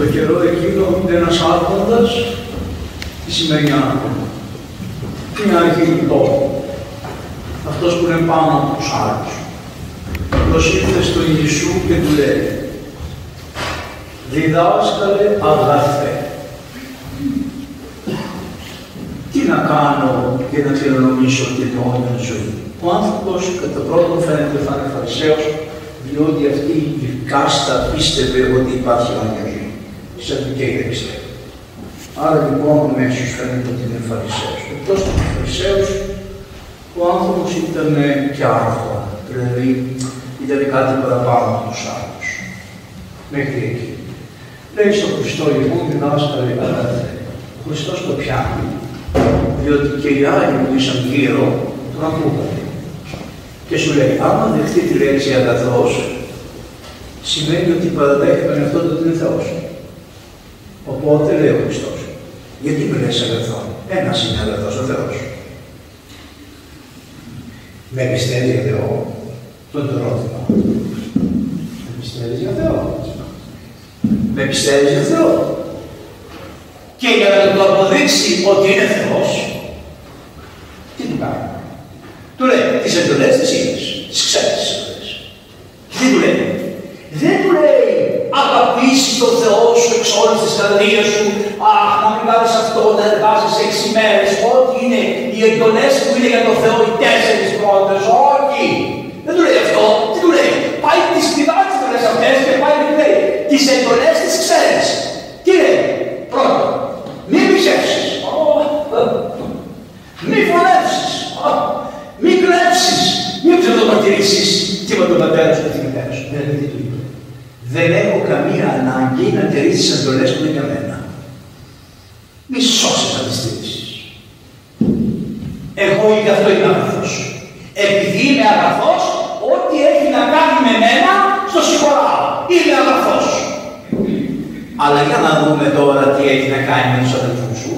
Το καιρό εκείνο ένας άρχοντας, τι σημαίνει άρχοντα. Είναι αρχή του τόπου. Αυτός που είναι πάνω από τους άλλους. Αυτός ήρθε στον Ιησού και του λέει «Διδάσκαλε αγαθέ, τι να κάνω για να κληρονομήσω την αιώνια ζωή. Ο άνθρωπος κατά πρώτον φαίνεται θα είναι φαρισαίος, διότι αυτή η κάστα πίστευε ότι υπάρχει αιώνια ζωή. Οι Σαντικαίοι δεν πιστεύουν. Άρα λοιπόν ο μέσος φαίνεται ότι είναι φαρισαίος. Εκτός τους φαρισαίους, ο άνθρωπος ήταν και άρχονα, δηλαδή ήταν κάτι παραπάνω από τους άλλους. Μέχρι εκεί. Λέει στον Χριστό λοιπόν διδάσκαλε αγαθέ. Ο Χριστός το πιάνει διότι και οι άλλοι που ήσαν γύρω τον ακούγανε. Και σου λέει, άμα δεχτεί τη λέξη αγαθός, σημαίνει ότι παραδέχεται τον εαυτό του ότι είναι Θεός. Οπότε λέει ο Χριστός, γιατί με λες αγαθό, ένας είναι αγαθός ο Θεός. Με πιστεύει για Θεός, τον το ερώτημα. Με πιστεύεις για Θεός. Με πιστεύεις για Θεός και για να του αποδείξει ότι είναι Θεός, τι του κάνει. Του λέει, τις εντολές τις είδες, τις ξέρεις τις εντολές. Τι του λέει. Δεν του λέει, αγαπήσεις τον Θεό σου εξ όλης της καρδίας σου, αχ, να μην κάνεις αυτό, να εργάζεσαι έξι μέρες, ό,τι είναι οι εντολές που είναι για τον Θεό οι τέσσερις πρώτες, όχι. Δεν του λέει αυτό, τι του λέει; Πάει τις πηδά τις εντολές αυτές και πάει και του λέει, τις εντολές τις ξέρεις. Τι λέει, πρώτον, μη μισεύσεις. Μη φωνεύσεις. Μη κλέψεις. Μη ψευδοπατηρήσεις. Τι είπα τον πατέρα σου και τη μητέρα σου. Δηλαδή τι του είπε. Δεν έχω καμία ανάγκη να τηρήσεις τις εντολές που είναι για μένα. Μη σώσεις να τις τηρήσεις. Εγώ γι' αυτό είμαι αγαθός. Επειδή είμαι αγαθός, ό,τι έχει να κάνει με μένα, στο συγχωράω. Είμαι αγαθός. Αλλά για να δούμε τώρα τι έχει να κάνει με τους αδελφούς σου.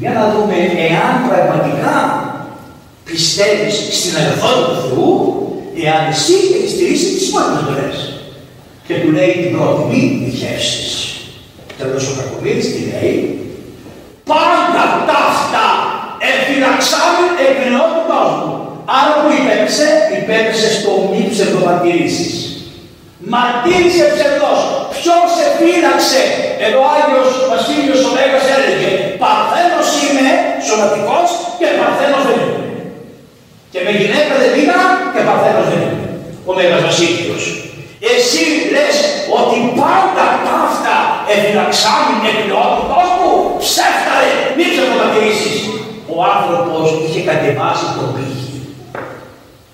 Για να δούμε εάν πραγματικά πιστεύεις στην αγαθότητα του Θεού, εάν εσύ έχεις στηρίσει τις μόνες εντολές. Και του λέει την πρώτη, μη διχεύσεις. Τέλος ο Κακομύρης τι λέει, πάντα ταύτα εφυλαξάμε εγκρινότητάς μου. Άρα που υπέπεσε, υπέπεσε στο μη ψευδοπατηρήσεις. Μαρτύρησε ψευδός. Ποιος σε φύλαξε. Εδώ ο Άγιος Βασίλειος ο Μέγας έλεγε Παρθένος είμαι σωματικός και Παρθένος δεν είμαι. Και με γυναίκα δεν πήγα και Παρθένος δεν είμαι. Ο Μέγας Βασίλειος. Εσύ λες ότι πάντα ταύτα εφυλαξάμι εκπληρότητος μου; Ψεύταρε, μη ψευδοπατηρήσεις. Ο άνθρωπος είχε κατεβάσει τον πύχη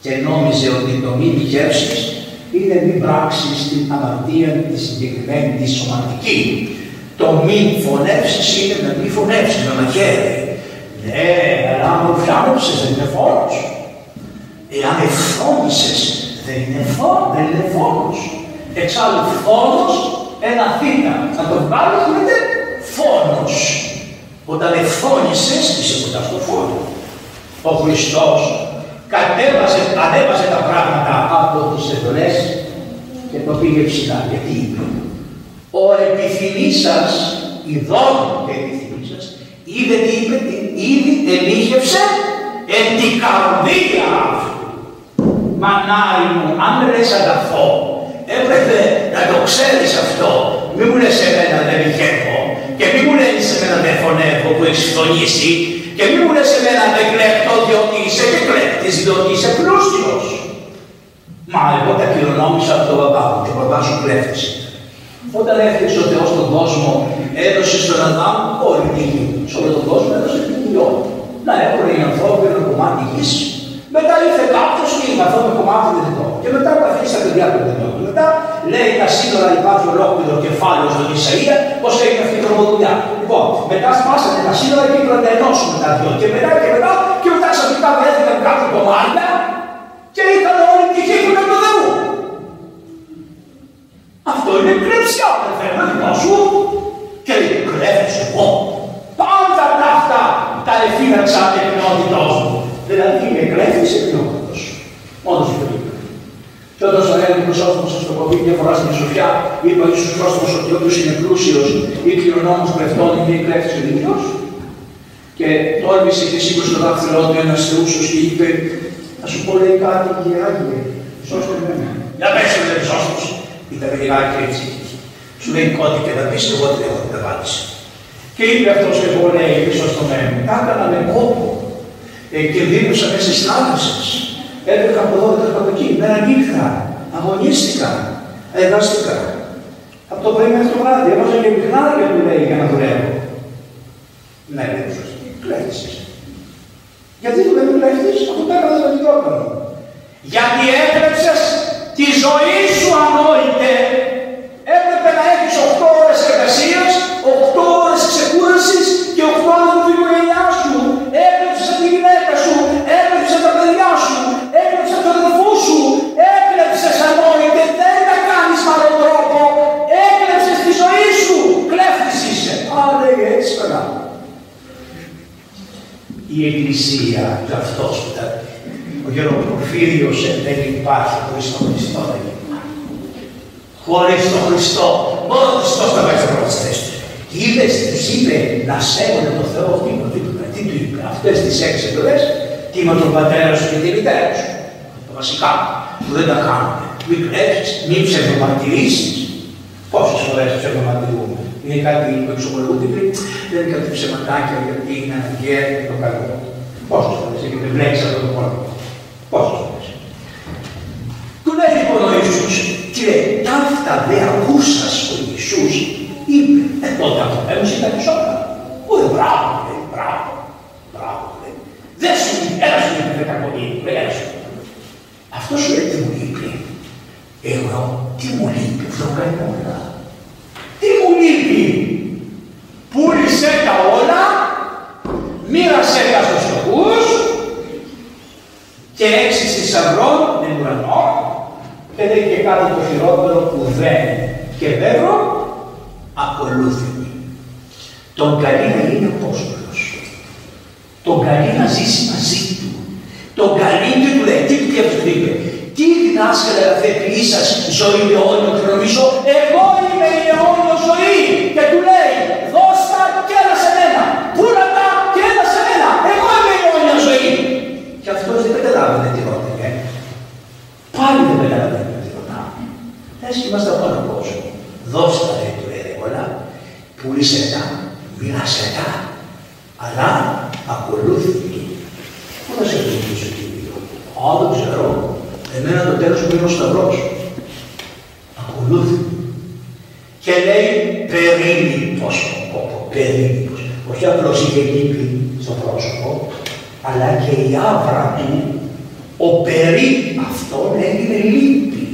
και νόμιζε ότι το μη δικεύσεις είναι μη πράξει την αμαρτία της συγκεκριμένης, τη σωματική. Το μη φωνεύσεις είναι να μη φωνεύσεις με μαχαίρι. Ναι, αλλά αν φιάνεψε δεν είναι φόνος. Εάν εφώνησε δεν είναι φόνο, δεν είναι φόνο. Εξάλλου φόνο, ένα θήτα. Να το βγάλει γίνεται φόνο. Όταν εφώνησε, είσαι κοντά στο φόνο. Ο Χριστός κατέβασε, ανέβασε τα πράγματα από τις εντολές και το πήγε ψηλά. Γιατί; Είπε, ο επιθυμής σας, η δόμη και επιθυμής σας, είδε τι είπε, ήδη ελίχευσε εν την καρδία αυτού. Μανάρι μου, αν με λες αγαθό, έπρεπε να το ξέρεις αυτό. Μη μου λες εμένα δεν ηχεύω και μη μου λες εμένα δεν φωνεύω που έχεις φωνήσει και μη μου λες εμένα δεν κλέπτω διότι είσαι και κλέπτης, διότι είσαι πλούσιος. Μα εγώ τα κληρονόμησα από τον παπά μου και ο παπάς σου κλέφτης. Όταν έφτιαξε ο Θεός τον κόσμο, έδωσε στον Αδάμ όλη τη γη. Σε όλο τον κόσμο έδωσε την γη Να έχουν οι ανθρώποι ένα κομμάτι γης. Μετά ήρθε κάποιος και είπε αυτό το κομμάτι δεν δικό. Και μετά τα αφήσει στα παιδιά του δεν Μετά λέει τα σύνορα υπάρχει ολόκληρο κεφάλαιο στον Ισαΐα, πώς έγινε αυτή η τρομοδουλειά. Λοιπόν, μετά σπάσανε τα σύνορα και είπαν να ενώσουμε τα δυο. Και μετά και μετά και μετά ξαφνικά βρέθηκαν κάποια κομμάτια και είχαν όλη τη γη που είναι του Θεού. Αυτό είναι κλεψιά, αδερφέ, δικό σου. Και λέει, κλέφτης εγώ. Πάντα τα αυτά τα εφύλαξα εκνότητός μου. Δηλαδή είναι κλέφτης εκνότητος. Μόνος του είπε. Και Και όταν στον Έλληνα Χρυσόστομο σας το κοβεί μια φορά στην Σοφιά, είπε ο Ιησούς Χρυσόστομος ότι όποιος είναι πλούσιος ή κληρονόμος κλεφτών είναι η κλέφτη ο ίδιο. Και τόλμησε και σήκωσε το δάχτυλό του ένας θεούσο και είπε, Θα σου πω λέει κάτι, κύριε σώστε με. Για πέστε με, Χρυσόστομο. Ήταν λιγάκι έτσι. Σου λέει κότι και θα πεις και εγώ την έχω την απάντηση. Και είπε αυτός και εγώ λέει πίσω στο μέλλον. Τα έκανα με κόπο. Ε, και δίνουσα μέσα στις θάλασσες. Έτρεχα από εδώ, έτρεχα από εκεί. Μέρα νύχτα. Αγωνίστηκα. Εργάστηκα. Από το πρωί μέχρι το βράδυ. Έβαζα και για του λέει για να δουλεύω. Ναι, λέει ο Κλέφτη. Γιατί δουλεύεις κλέφτη, αφού το έκανα το μικρόφωνο. Γιατί έπρεψε τη ζωή σου ανόητε. Έπρεπε να έχει 8 ώρε εργασία, 8 ώρε ξεκούραση και 8 ώρε με την οικογένειά σου. Έπρεψε τη γυναίκα σου, έπρεψε τα παιδιά σου, έπρεψε τον αδερφό σου, έκλεψε ανόητε, δεν τα κάνει με άλλον τρόπο. Έκλεψε τη ζωή σου. Κλέφτη είσαι. Α, λέει έτσι καλά. Η Εκκλησία και αυτό που τα ο Γεροπορφύριος δεν υπάρχει χωρίς τον Χριστό δεν υπάρχει. Χωρίς τον Χριστό, μόνο ο Χριστός θα πάει στις θέσεις του. Και είδες, τους είπε να σέβονται τον Θεό, τι, τι, τι του είπε, αυτές τις έξι εντολές, τι με τον πατέρα σου και τη μητέρα σου. Το βασικά που δεν τα κάνουν. Μην κλέψεις, μην ψευδομαρτυρήσεις. Πόσες φορές ψευδομαρτυρούμε. Είναι κάτι που εξοπλογούνται πριν, δεν είναι κάτι ψεματάκια γιατί είναι αναγκαία και το καλό. Πόσες φορές έχετε βλέπεις αυτό το πρόβλημα. Πόσες φορές. Του λέει λοιπόν ο Ιησούς, και λέει, ταύτα δε ακούσας ο Ιησούς, είπε, ε τότε αυτό έμεινε ήταν ισότα. Ούτε μπράβο, λέει, μπράβο, μπράβο, λέει. Δεν σου είπε, έλα σου είπε κακονίδι, λέει, έλα σου Αυτός σου λέει τι μου λείπει. Εγώ, τι μου λείπει, αυτό κάνει όλα. Τι μου λείπει. Πούλησε τα όλα, μοίρασε τα στους φτωχούς, και έξι θησαυρών με ουρανό και δεν και κάτι το χειρότερο που δεν και βέβαιο ακολούθη. Τον καλεί να είναι απόστολος. Τον καλεί να ζήσει μαζί του. Τον καλεί και του λέει, τι του και είπε, τι διδάσκαλε αγαθέ ποιή σας ζωή με αιώνιο και νομίζω, εγώ είμαι η αιώνιο ζωή. Και του λέει, δώστα και ένα σε μένα, πούλα και ένα σε μένα, εγώ είμαι η αιώνια ζωή. Και αυτός δεν καταλάβαινε τι ρώτηκε. Πάλι δεν καταλαβαίνει τι ρωτάμε. Έτσι είμαστε από τον κόσμο. Δώστε λέει του λέει όλα, πουλήσε τα, μοίρασε τα, αλλά ακολούθηκε. Πού θα σε ακολουθήσω Κύριο. Α, δεν ξέρω. Εμένα το τέλος μου είναι ο Σταυρός. Ακολούθηκε. Και λέει περίμητος, περίμητος. Όχι απλώς είχε λύπη στο πρόσωπο, αλλά και η άβρα του, ο περί αυτόν έγινε λύπη.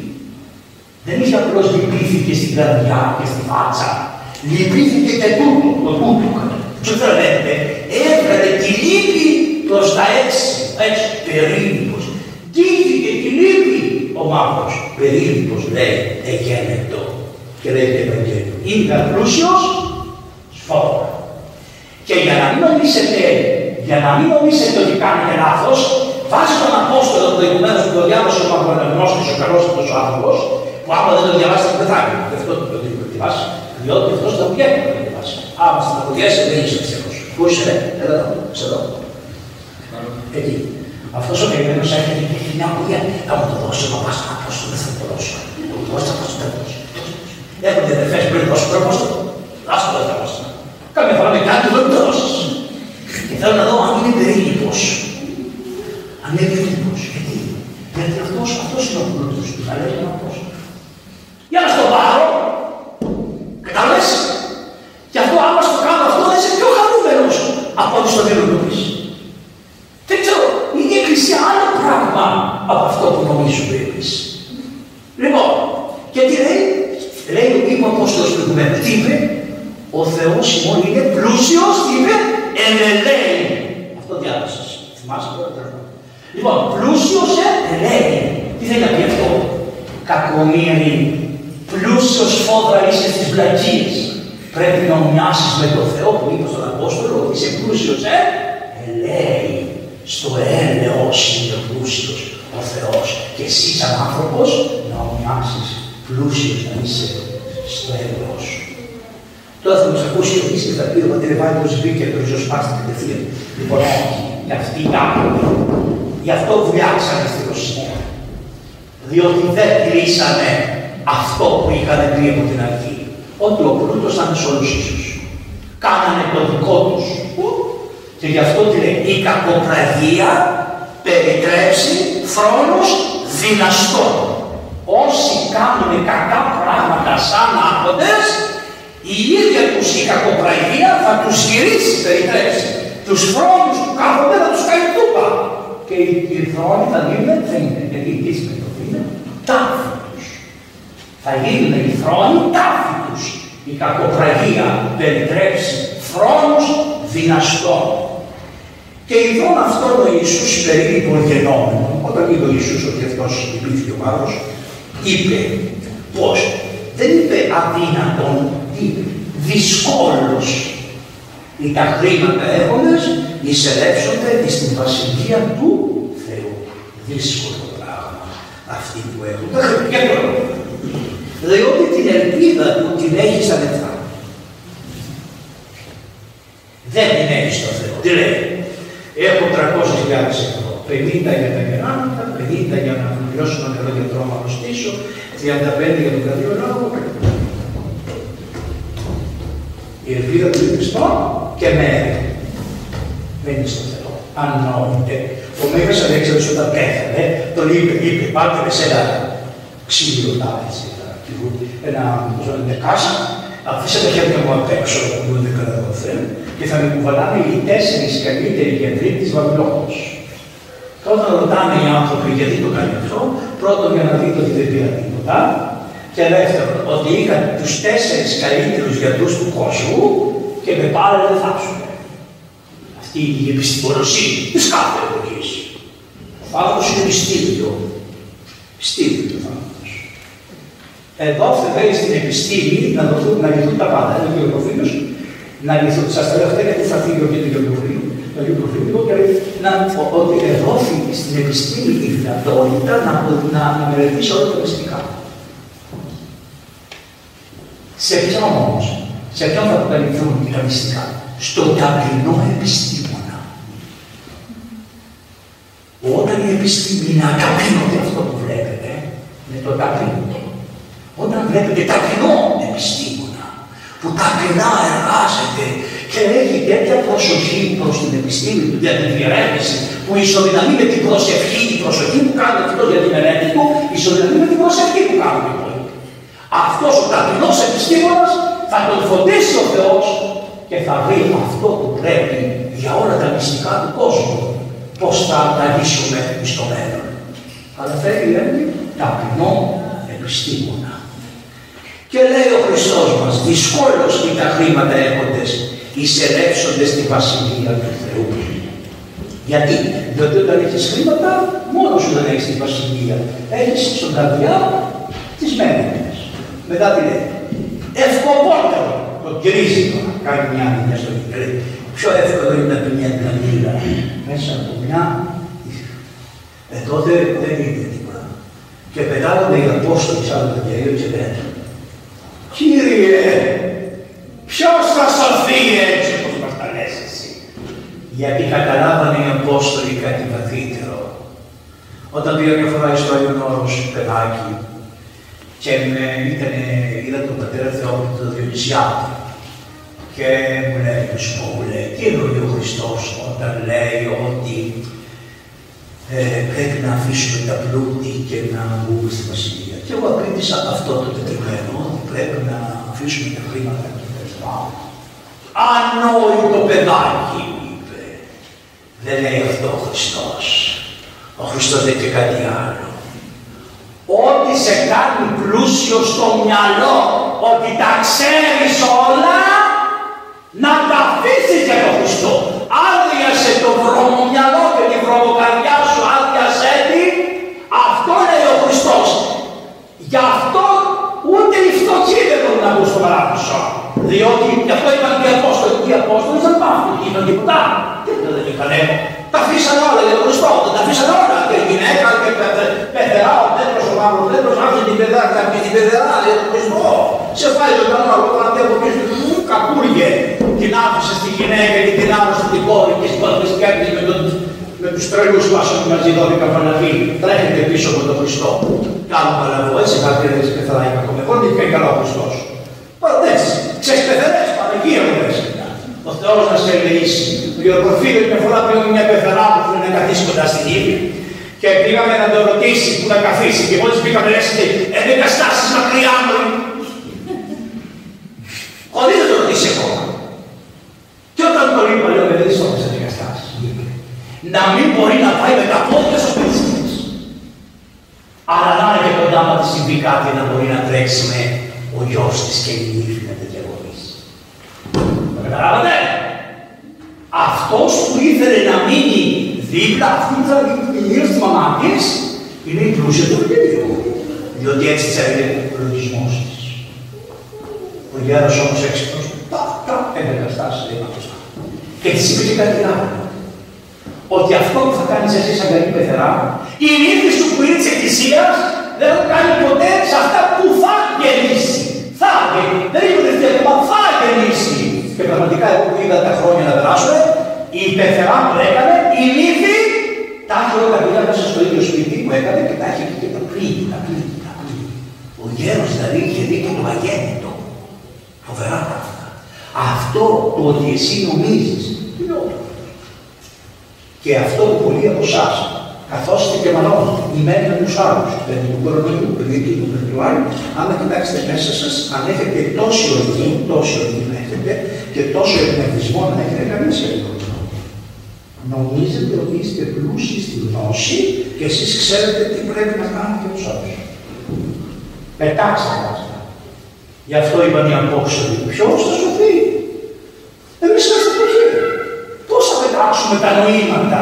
Δεν είχε απλώς λυπήθηκε στην καρδιά και στη φάτσα. Λυπήθηκε και τούτο, το τούτο. Τι θέλετε, έβγαλε τη λύπη προς τα έξι, έτσι, περίληπος. Τύχηκε τη λύπη ο μαύρος, περίληπος λέει, εγένετο. Και λέει το Ευαγγέλιο, είναι πλούσιος, σφόρα. Και για να μην νομίσετε για να μην νομίζετε ότι κάνετε λάθος, βάζει τον Απόστολο προηγουμένω που το διάβασε ο Παγκονευνό ο καλός αυτός ο άνθρωπος, που άμα δεν το διαβάσει δεν θα γίνει. Γι' αυτό το διαβάσει, διότι αυτός δεν βγαίνει να το διαβάσει. Άμα στην αποδιάσει δεν είσαι ψεύδο. Πού είσαι, ρε, έλα εδώ, ξέρω. Εκεί. Αυτός ο καημένο έρχεται και έχει μια απορία. Θα μου το δώσει ο παπάς να πω δεν θα το δώσω. Θα μου το δώσει, θα το δώσει. Έρχονται αδερφέ πριν δώσω τρόπο, άστο δεν θα δώσω. Κάμια φορά με κάτι δεν το δώσει. Και θέλω να δω αν είναι περίληπος. Αν είναι περίληπος. Γιατί. Γιατί αυτός, αυτός είναι ο πλούτος του. Θα λέει αυτός. Για να στο πάρω. Κατάλαβες. Και αυτό άμα στο κάνω αυτό θα είσαι πιο χαρούμενος από ό,τι στο πεις. Δεν ξέρω. Είναι η Εκκλησία άλλο πράγμα από αυτό που νομίζουμε εμείς. Λοιπόν, και τι λέει. Λέει ο Υπό Απόστολος προηγουμένως. Τι είπε. Ο Θεός ημών είναι πλούσιος, είπε, ελελέη. Αυτό διάβασες. Θυμάσαι τώρα. Λοιπόν, πλούσιος ελέη. Τι θέλει να πει αυτό; Κακομύρι, πλούσιος φόδρα είσαι στις βλακίες. Πρέπει να μοιάσεις με τον Θεό που είπες στον Απόστολο ότι είσαι πλούσιος, ε; Ελέη. Στο έλεος είναι πλούσιος ο Θεός. Και εσύ σαν άνθρωπος πλούσιος να είσαι στο έργο σου. Τώρα θα μας ακούσει ο και θα πει ο Πατρεβάλιος μπήκε το ριζοσπάστη κατευθείαν. Λοιπόν, όχι, για αυτή η Γι' αυτό βουλιάξανε στη Ρωσία. Διότι δεν κλείσανε αυτό που είχαν πει από την αρχή. Ότι ο πλούτος θα είναι σε όλους ίσους. Κάνανε το δικό τους. Και γι' αυτό τι λέει, η κακοπραγία περιτρέψει χρόνος δυναστών. Όσοι κάνουν κακά πράγματα σαν άποντες, η ίδια τους η κακοπραγία θα τους γυρίσει, περιτρέψει. Τους χρόνους που κάθονται θα τους κάνει τούπα. Και οι χρόνοι θα γίνουν, θα είναι, γιατί η το είναι, τάφη τους. Θα γίνουν οι χρόνοι τάφη τους. Η κακοπραγία περιτρέψει χρόνους δυναστών. Και ειδών αυτόν ο Ιησούς περίπου γενόμενο, όταν είπε ο Ιησούς ότι αυτός υπήρχε ο Μάρος, είπε πώς, δεν είπε αδύνατον, είπε δυσκόλως. Οι τα χρήματα έχοντες εισελεύσονται στην βασιλεία του Θεού. Δύσκολο πράγμα αυτή που έχουν. Δεν Διότι την ελπίδα του την έχεις στα λεφτά. Δεν την έχεις στο Θεό. Τι λέει, Έχω 300.000 ευρώ. 50 για τα κεράμικα, 50 για να πληρώσω ένα νερό για τρόμα να στήσω, 35 για τον καρδιολόγο. Η ελπίδα του είναι στο και μέρη. είναι στο Θεό. Ανόητε. Ο Μέγας Αλέξανδρος όταν πέθανε, τον είπε, είπε, πάτε σε ένα ξύλιο τάφι, ένα, ένα κάσα, αφήστε τα χέρια μου απ' έξω, που δεν κατά το Θεό, και θα με κουβαλάνε οι τέσσερις καλύτεροι γιατροί της Βαβυλώνα. Και όταν ρωτάνε οι άνθρωποι γιατί το κάνει αυτό, πρώτον για να δείτε ότι δεν πήρα τίποτα, και δεύτερον ότι είχαν τους τέσσερις καλύτερους γιατρούς του κόσμου και με πάλι δεν θα Αυτή η επιστημονοσύνη της κάθε εποχή. Ο άνθρωπο είναι επιστήμιο. Επιστήμιο ο άνθρωπο. Εδώ θέλει στην επιστήμη να, δοθούν, να λυθούν τα πάντα. Είναι ο να λυθούν. Σας τα λέω αυτά γιατί θα φύγει ο κ. Γεωργοφίλου, το Γεωργοφίλου, και να ότι εδόθη στην επιστήμη η δυνατότητα να, να, να μελετήσει όλα τα μυστικά. Σε ποιον όμως, σε ποιον θα αποκαλυφθούν τα μυστικά, στον ταπεινό επιστήμονα. Όταν η επιστήμη είναι αταπείνωτη αυτό που βλέπετε, με το ταπεινό, όταν βλέπετε ταπεινό επιστήμονα, που ταπεινά εργάζεται και έχει τέτοια προσοχή προς την επιστήμη του για την διερεύνηση που ισοδυναμεί με την προσευχή, η προσοχή που κάνει αυτό για την μελέτη του, ισοδυναμεί με την προσευχή που κάνουν οι υπόλοιποι. Αυτός ο ταπεινός επιστήμονας θα τον φωτίσει ο Θεός και θα βρει αυτό που πρέπει για όλα τα μυστικά του κόσμου. Πώς θα τα λύσουμε στο μέλλον. Αλλά θέλει, λέει, ταπεινό επιστήμονα. Και λέει ο Χριστός μας, δυσκόλως και τα χρήματα έχοντες εισελεύσονται στη Βασιλεία του Θεού. Γιατί, διότι όταν έχεις χρήματα, μόνος σου δεν έχεις τη Βασιλεία. Έχεις στον καρδιά τις μένες. Μετά τι λέει, ευκοπότερο το γκρίζει κάνει μια μια στο λέει, Πιο εύκολο είναι να πει μια καμίλα μέσα από μια. Ε, τότε δεν είναι τίποτα. Και πετάγονται οι Απόστολοι σαν το Ευαγγέλιο και λένε, Κύριε, ποιος θα σωθεί έτσι όπως μας τα λες εσύ; Γιατί καταλάβανε οι Απόστολοι κάτι βαθύτερο. Όταν πήγα μια φορά στο Άγιον Όρος παιδάκι και με, ήταν, είδα τον πατέρα Θεόπουλο τον Διονυσιάτη και μου λέει, μου σου πω, μου λέει, τι εννοεί ο Χριστός όταν λέει ότι ε, πρέπει να αφήσουμε τα πλούτη και να μπούμε στη Βασιλεία. Και εγώ απήντησα αυτό το τετριμένο, ότι πρέπει να αφήσουμε τα χρήματα και τα λεφτά. Ανόητο παιδάκι, είπε. Δεν λέει αυτό ο Χριστός. Ο Χριστός λέει και κάτι άλλο. Ό,τι σε κάνει πλούσιο στο μυαλό, ότι τα ξέρεις όλα, να τα αφήσει για τον Χριστό. Άδειασε το βρωμομυαλό και τη βρωμοκαρδιά σου, άδειασέ τη. Αυτό λέει ο Χριστός. Γι' αυτό ούτε οι φτωχοί δεν μπορούν να μπουν στο παράδεισο. Διότι γι' αυτό είπαν και οι Απόστολοι. Οι Απόστολοι δεν πάθουν, είπαν τίποτα. Τίποτα δεν είπανε. Τα αφήσαν όλα για τον Χριστός, τα αφήσαν όλα. Και η γυναίκα και πεθερά, ο Πέτρος, ο μαύρος δέντρο, άφησε την παιδά, πει την παιδερά, λέει τον Χριστός. Σε φάει το καλό, εγώ να από πίσω του κακούργε. Την άφησε στη γυναίκα και την άφησε την κόρη και σκέφτηκε με, τον, με τους τρελούς που άσχουν μαζί 12 Παναγί. Τρέχετε πίσω από τον Χριστό. Κάνω παλαβό, έτσι κάποιοι δεν σε πεθαράει ακόμα. Εγώ δεν είπε καλά ο Χριστός. Πάντα έτσι, ξέρεις πεθερές, Παναγία μου λες. Ο Θεός να σε ελεήσει. Ο Γεωργοφίλος μια φορά πήγαμε μια πεθερά που θέλει να καθίσει κοντά στην γη και πήγαμε να το ρωτήσει που να καθίσει και μόλις πήγαμε λες «Έντεκα στάσεις μακριά μου». Χωρίς να το ρωτήσει ακόμα. Και όταν το είπα λέω «Δεν στο έπαιξε έντεκα στάσεις». Να μην μπορεί να πάει με τα πόδια στο σπίτι της. Αλλά να είναι και κοντά να τη συμβεί κάτι να μπορεί να τρέξει με ο γιος της και η νύφη να τέτοια γονείς. Το καταλάβατε; Αυτός που ήθελε να μείνει δίπλα, αυτή ήταν η γύρω της μαμάτιας, είναι η πλούσια του Ευαγγελίου. Διότι έτσι της έλεγε ο λογισμός της. Ο γέρος όμως έξυπνος, τα, τα, έντεκα στάσεις λέει μπροστά. Και της είπε και κάτι άλλο. Ότι αυτό που θα κάνεις εσύ σαν καλή πεθερά, η νύχτη σου που είναι της Εκκλησίας, δεν θα κάνει ποτέ σε αυτά που θα γεννήσει. Θα γεννήσει. Δεν είναι ότι ακόμα θα γεννήσει. Και πραγματικά εγώ που είδα τα χρόνια να περάσουν, η πεθερά που έκανε, η νύχη, τα έχει όλα τα μέσα στο ίδιο σπίτι που έκανε και τα έχει και τα πλήγη, τα πλήγη, τα πλήγη. Ο γέρος δηλαδή είχε δει και το αγέννητο. Φοβερά πράγματα. Αυτό το ότι εσύ νομίζεις, είναι όλο. Και αυτό που πολλοί από εσάς καθόστε και οι ημένοι με τους άλλους, παιδί του κορονοϊού, παιδί του παιδιού άλλου, άμα κοιτάξετε μέσα σας, αν έχετε τόση οργή, τόση οργή να έχετε και τόσο εμπνευσμό να έχετε, κανεί δεν Νομίζετε ότι είστε πλούσιοι στη γνώση και εσείς ξέρετε τι πρέπει να κάνετε τους άλλους. Πετάξτε αυτά. Γι' αυτό είπαν οι απόξεροι, ποιος θα σωθεί; Εμείς είμαστε πλούσιοι. Πώς θα πετάξουμε τα νοήματα,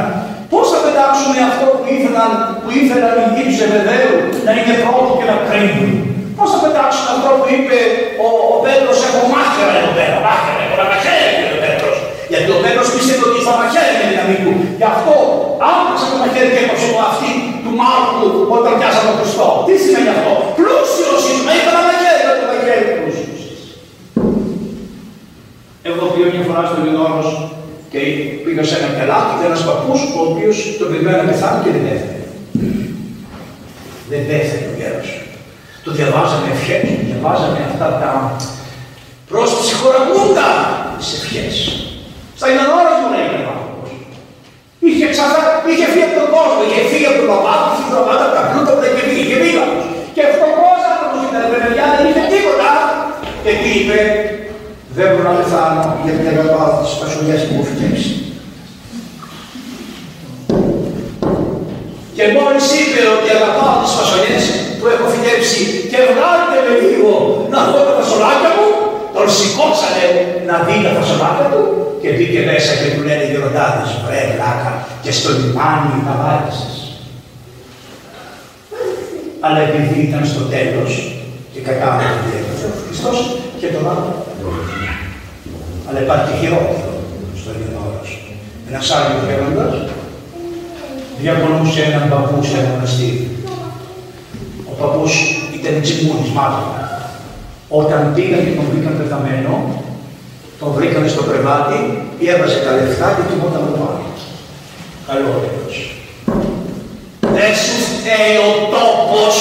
πώ θα πετάξουμε αυτό που ήθελαν, που ήθελαν οι γη του Ζεβεδαίου να είναι πρώτοι και να κρίνουν. Πώς θα πετάξουμε αυτό που είπε ο, ο Πέτρος, έχω μάχαιρα εδώ πέρα, μάχαιρα, έχω να μαχαίρι ο Πέτρος. Γιατί ο Πέτρος πίστευε ότι θα μαχαίρι με δύναμη του. Γι' αυτό άπλωσε το μαχαίρι και έπαψε το αυτή του Μάρκου όταν πιάσαμε τον Χριστό. Τι σημαίνει αυτό; Πλούσιος είμαι, είχα ένα μαχαίρι με το μαχαίρι πλούσιος. Εγώ πήγα μια φορά στο Λινόρος και πήγα σε ένα κελάκι και ένας παππούς ο οποίος τον περιμένει να πεθάνει και δεν έφερε. Δεν πέθανε ο γέρος. Το διαβάζαμε ευχές, το διαβάζαμε αυτά τα προς ψυχοραγούντα τις ευχές. Στα ώρα του λέει ο άνθρωπος. Είχε ξανά, είχε φύγει από τον κόσμο, είχε φύγει από τον παπά του, είχε φύγει από τα πλούτα που είχε φύγει, είχε φύγει. Και φτωχός άνθρωπος ήταν, παιδιά, δεν είχε τίποτα. Και τι είπε, δεν μπορώ να πεθάνω γιατί δεν αγαπάω τις φασολιές που μου φυτέψει. Είπε ότι αγαπάω τις φασολιές που έχω φυτέψει και βγάλτε με λίγο να δω τα φασολάκια μου, τον σηκώσανε να δει τα φασολάκια του και μπήκε μέσα και του λένε οι γεροντάδες, βρε βλάκα και στο λιμάνι τα βάρκησες. Αλλά επειδή ήταν στο τέλος και κατάλαβε ότι έπρεπε ο Χριστός και τον άλλο. Αλλά υπάρχει χειρότερο στο Ελληνόρο. Ένας άλλος γέροντας διακονούσε έναν παππού σε ένα μοναστήρι. Ο παππούς ήταν τσιμούνη, μάλλον. Όταν πήγαν και τον βρήκαν πεθαμένο, τον βρήκαν στο κρεβάτι, έβαζε τα λεφτά και κοιμόταν το πάνω. Καλό έδος. Δεν σου φταίει ο τόπος,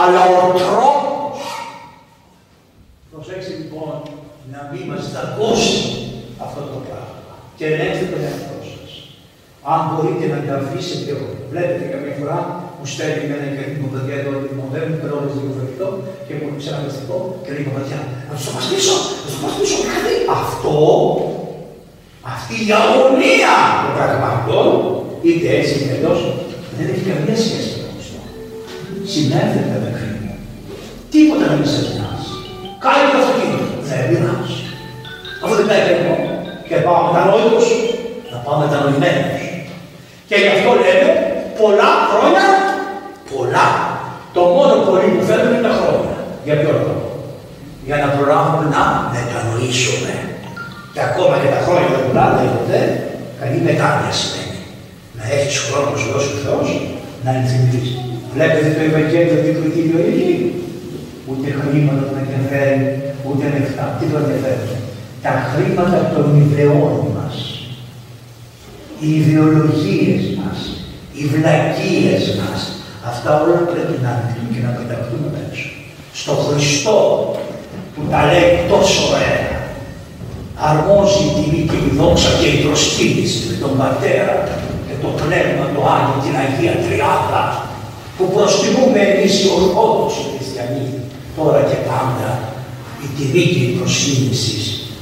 αλλά ο τρόπος. Προσέξτε λοιπόν να μην μας δαγκώσει αυτό το πράγμα και ελέγχετε τον εαυτό σας. Αν μπορείτε να τα αφήσετε όλοι. Βλέπετε καμιά φορά που στέλνει με ένα ικανή παιδιά εδώ ότι μου δεν μου περνώνει λίγο φερικό και μου πει ένα μυστικό και λέει παπαδιά, να του το πασπίσω, να του πασπίσω κάτι. Αυτό, αυτή η αγωνία των πραγμάτων, είτε έτσι είτε αλλιώς, δεν έχει καμία σχέση με τον Χριστό. Συνέρχεται με κρίμα. Τίποτα να μην σε νοιάζει. Κάνει το αυτοκίνητο. Δεν πειράζει. Αφού δεν πάει εγώ και πάω μετανόητος, να πάω μετανοημένος. Και γι' αυτό λέμε πολλά χρόνια, πολλά. Το μόνο πολύ που θέλουμε είναι τα χρόνια. Για ποιο λόγο. Για να προλάβουμε να μετανοήσουμε. Και ακόμα και τα χρόνια δεν πουλάνε ποτέ, καλή μετάνοια σημαίνει. Να έχεις χρόνο σου δώσει ο Θεός να ενθυμηθείς. Βλέπετε το Ευαγγέλιο τι κριτήριο έχει. Ούτε χρήματα τον ενδιαφέρει, ούτε λεφτά. Τι το ενδιαφέρει. Τα χρήματα των ιδεών μας. Οι ιδεολογίες μας. Οι βλακίες μας. Αυτά όλα πρέπει να ανοιχτούν και να πεταχτούν έξω. Στο Χριστό που τα λέει τόσο ωραία. Αρμόζει η τιμή και η δόξα και η προσκύνηση με τον Πατέρα και το Πνεύμα το Άγιο, την Αγία Τριάδα που προσκυνούμε εμείς οι Ορθόδοξοι Χριστιανοί τώρα και πάντα η τιμή και η προσκύνηση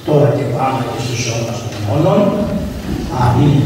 τώρα και πάντα και στους αιώνας των 啊一